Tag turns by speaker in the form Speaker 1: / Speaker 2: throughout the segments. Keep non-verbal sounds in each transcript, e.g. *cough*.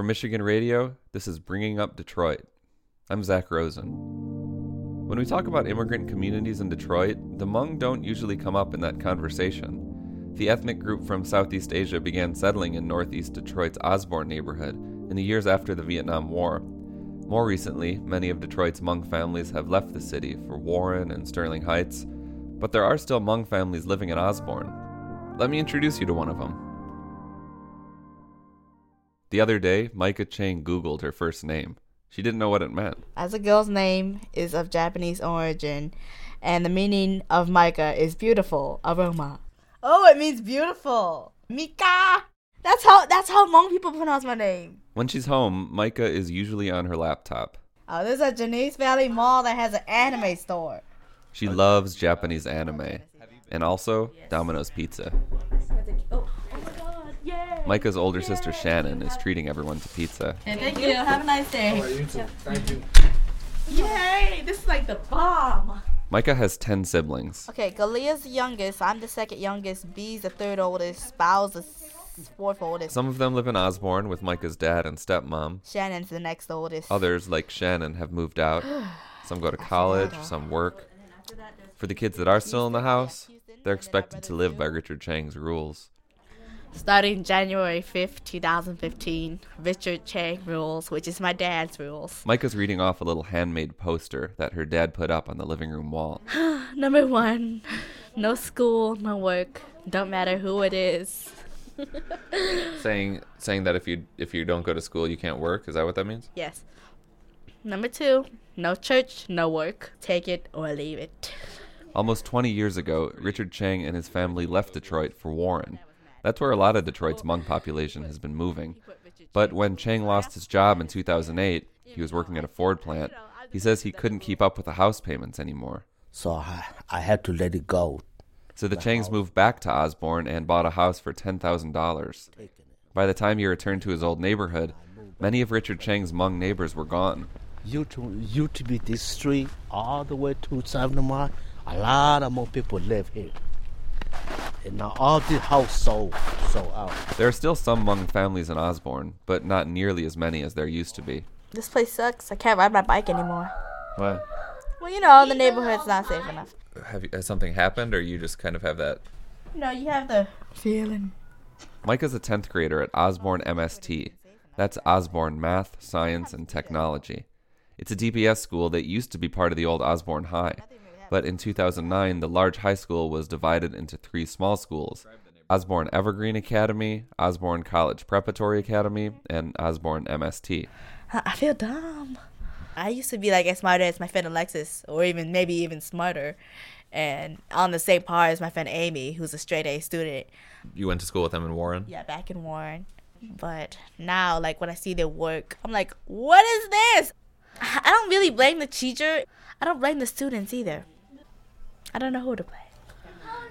Speaker 1: From Michigan Radio, this is Bringing Up Detroit. I'm Zak Rosen. When we talk about immigrant communities in Detroit, the Hmong don't usually come up in that conversation. The ethnic group from Southeast Asia began settling in northeast Detroit's Osborn neighborhood in the years after the Vietnam War. More recently, many of Detroit's Hmong families have left the city for Warren and Sterling Heights, but there are still Hmong families living in Osborn. Let me introduce you to one of them. The other day, Micah Chang Googled her first name. She didn't know what it meant.
Speaker 2: As a girl's name is of Japanese origin, and the meaning of Micah is beautiful aroma. Oh, it means beautiful. Mika. That's how that's how Hmong people pronounce my name.
Speaker 1: When she's home, Micah is usually on her laptop.
Speaker 2: Oh, there's a Genesee Valley Mall that has an anime store.
Speaker 1: She loves Japanese anime and also Domino's Pizza. Micah's older sister Shannon is treating everyone to pizza.
Speaker 2: And thank you. Have a nice day.
Speaker 3: you too. Thank you.
Speaker 2: Yay! This is like the bomb.
Speaker 1: Micah has 10 siblings.
Speaker 2: Okay, Galea's the youngest. I'm the second youngest. B's the third oldest. Bow's the fourth oldest.
Speaker 1: Some of them live in Osborn with Micah's dad and stepmom.
Speaker 2: Shannon's the next oldest.
Speaker 1: Others, like Shannon, have moved out. *sighs* Some go to college, some work. For the kids that are still in the house, they're expected to live by Richard Chang's rules.
Speaker 2: Starting January 5th, 2015, Richard Chang rules, which is my dad's rules.
Speaker 1: Micah's reading off a little handmade poster that her dad put up on the living room wall. *sighs*
Speaker 2: Number one, no school, no work. Don't matter who it is. *laughs*
Speaker 1: saying saying that if you if you don't go to school you can't work, is that what that means?
Speaker 2: Yes. Number two, no church, no work. Take it or leave it.
Speaker 1: Almost 20 years ago, Richard Chang and his family left Detroit for Warren. That's where a lot of Detroit's Hmong population has been moving. But when Chang lost his job in 2008, he was working at a Ford plant. He says he couldn't keep up with the house payments anymore.
Speaker 3: So I, I had to let it go.
Speaker 1: So the Changs moved back to Osborn and bought a house for $10,000. By the time he returned to his old neighborhood, many of Richard Chang's Hmong neighbors were gone.
Speaker 3: You to you to be this street all the way to Seven Mile. A lot of more people live here. And now all the house sold sold out.
Speaker 1: There are still some Hmong families in Osborn, but not nearly as many as there used to be.
Speaker 2: This place sucks. I can't ride my bike anymore.
Speaker 1: What?
Speaker 2: Well, you know, the neighborhood's not safe enough.
Speaker 1: Have you, has something happened, or you just kind of have that?
Speaker 2: No, you have the feeling.
Speaker 1: Mike is a 10th grader at Osborn MST. That's Osborn Math, Science, and Technology. It's a DPS school that used to be part of the old Osborn High. But in 2009, the large high school was divided into three small schools Osborn Evergreen Academy, Osborn College Preparatory Academy, and Osborn MST.
Speaker 2: I I feel dumb. I used to be like as smart as my friend Alexis, or even maybe even smarter, and on the same par as my friend Amy, who's a straight A student.
Speaker 1: You went to school with them in Warren?
Speaker 2: Yeah, back in Warren. But now, like when I see their work, I'm like, what is this? I I don't really blame the teacher. I don't blame the students either. I don't know who to play.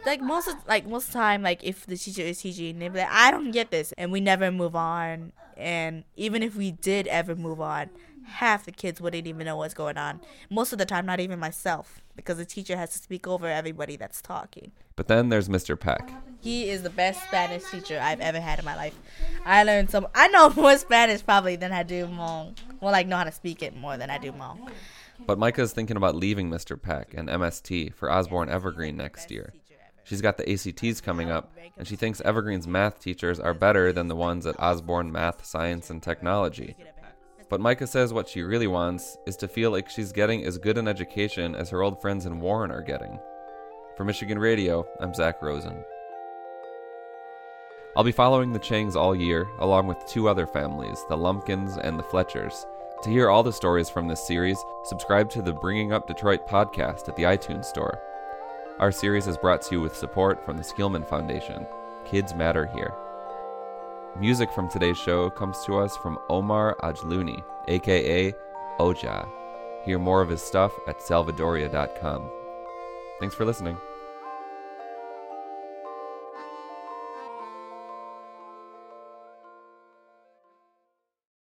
Speaker 2: Like most of like most of the time, like if the teacher is teaching, they be like, I don't get this, and we never move on. And even if we did ever move on, half the kids wouldn't even know what's going on. Most of the time, not even myself, because the teacher has to speak over everybody that's talking.
Speaker 1: But then there's Mr. Peck.
Speaker 2: He is the best Spanish teacher I've ever had in my life. I learned some. I know *laughs* more Spanish probably than I do Hmong. Well, like know how to speak it more than I do Hmong.
Speaker 1: But Micah's thinking about leaving Mr. Peck and MST for Osborn Evergreen next year. She's got the ACTs coming up, and she thinks Evergreen's math teachers are better than the ones at Osborn Math, Science, and Technology. But Micah says what she really wants is to feel like she's getting as good an education as her old friends in Warren are getting. For Michigan Radio, I'm Zak Rosen. I'll be following the Changs all year, along with two other families, the Lumpkins and the Fletchers. To hear all the stories from this series, subscribe to the Bringing Up Detroit podcast at the iTunes Store. Our series is brought to you with support from the Skillman Foundation. Kids Matter Here. Music from today's show comes to us from Omar Ajluni, aka Oja. Hear more of his stuff at salvadoria.com. Thanks for listening.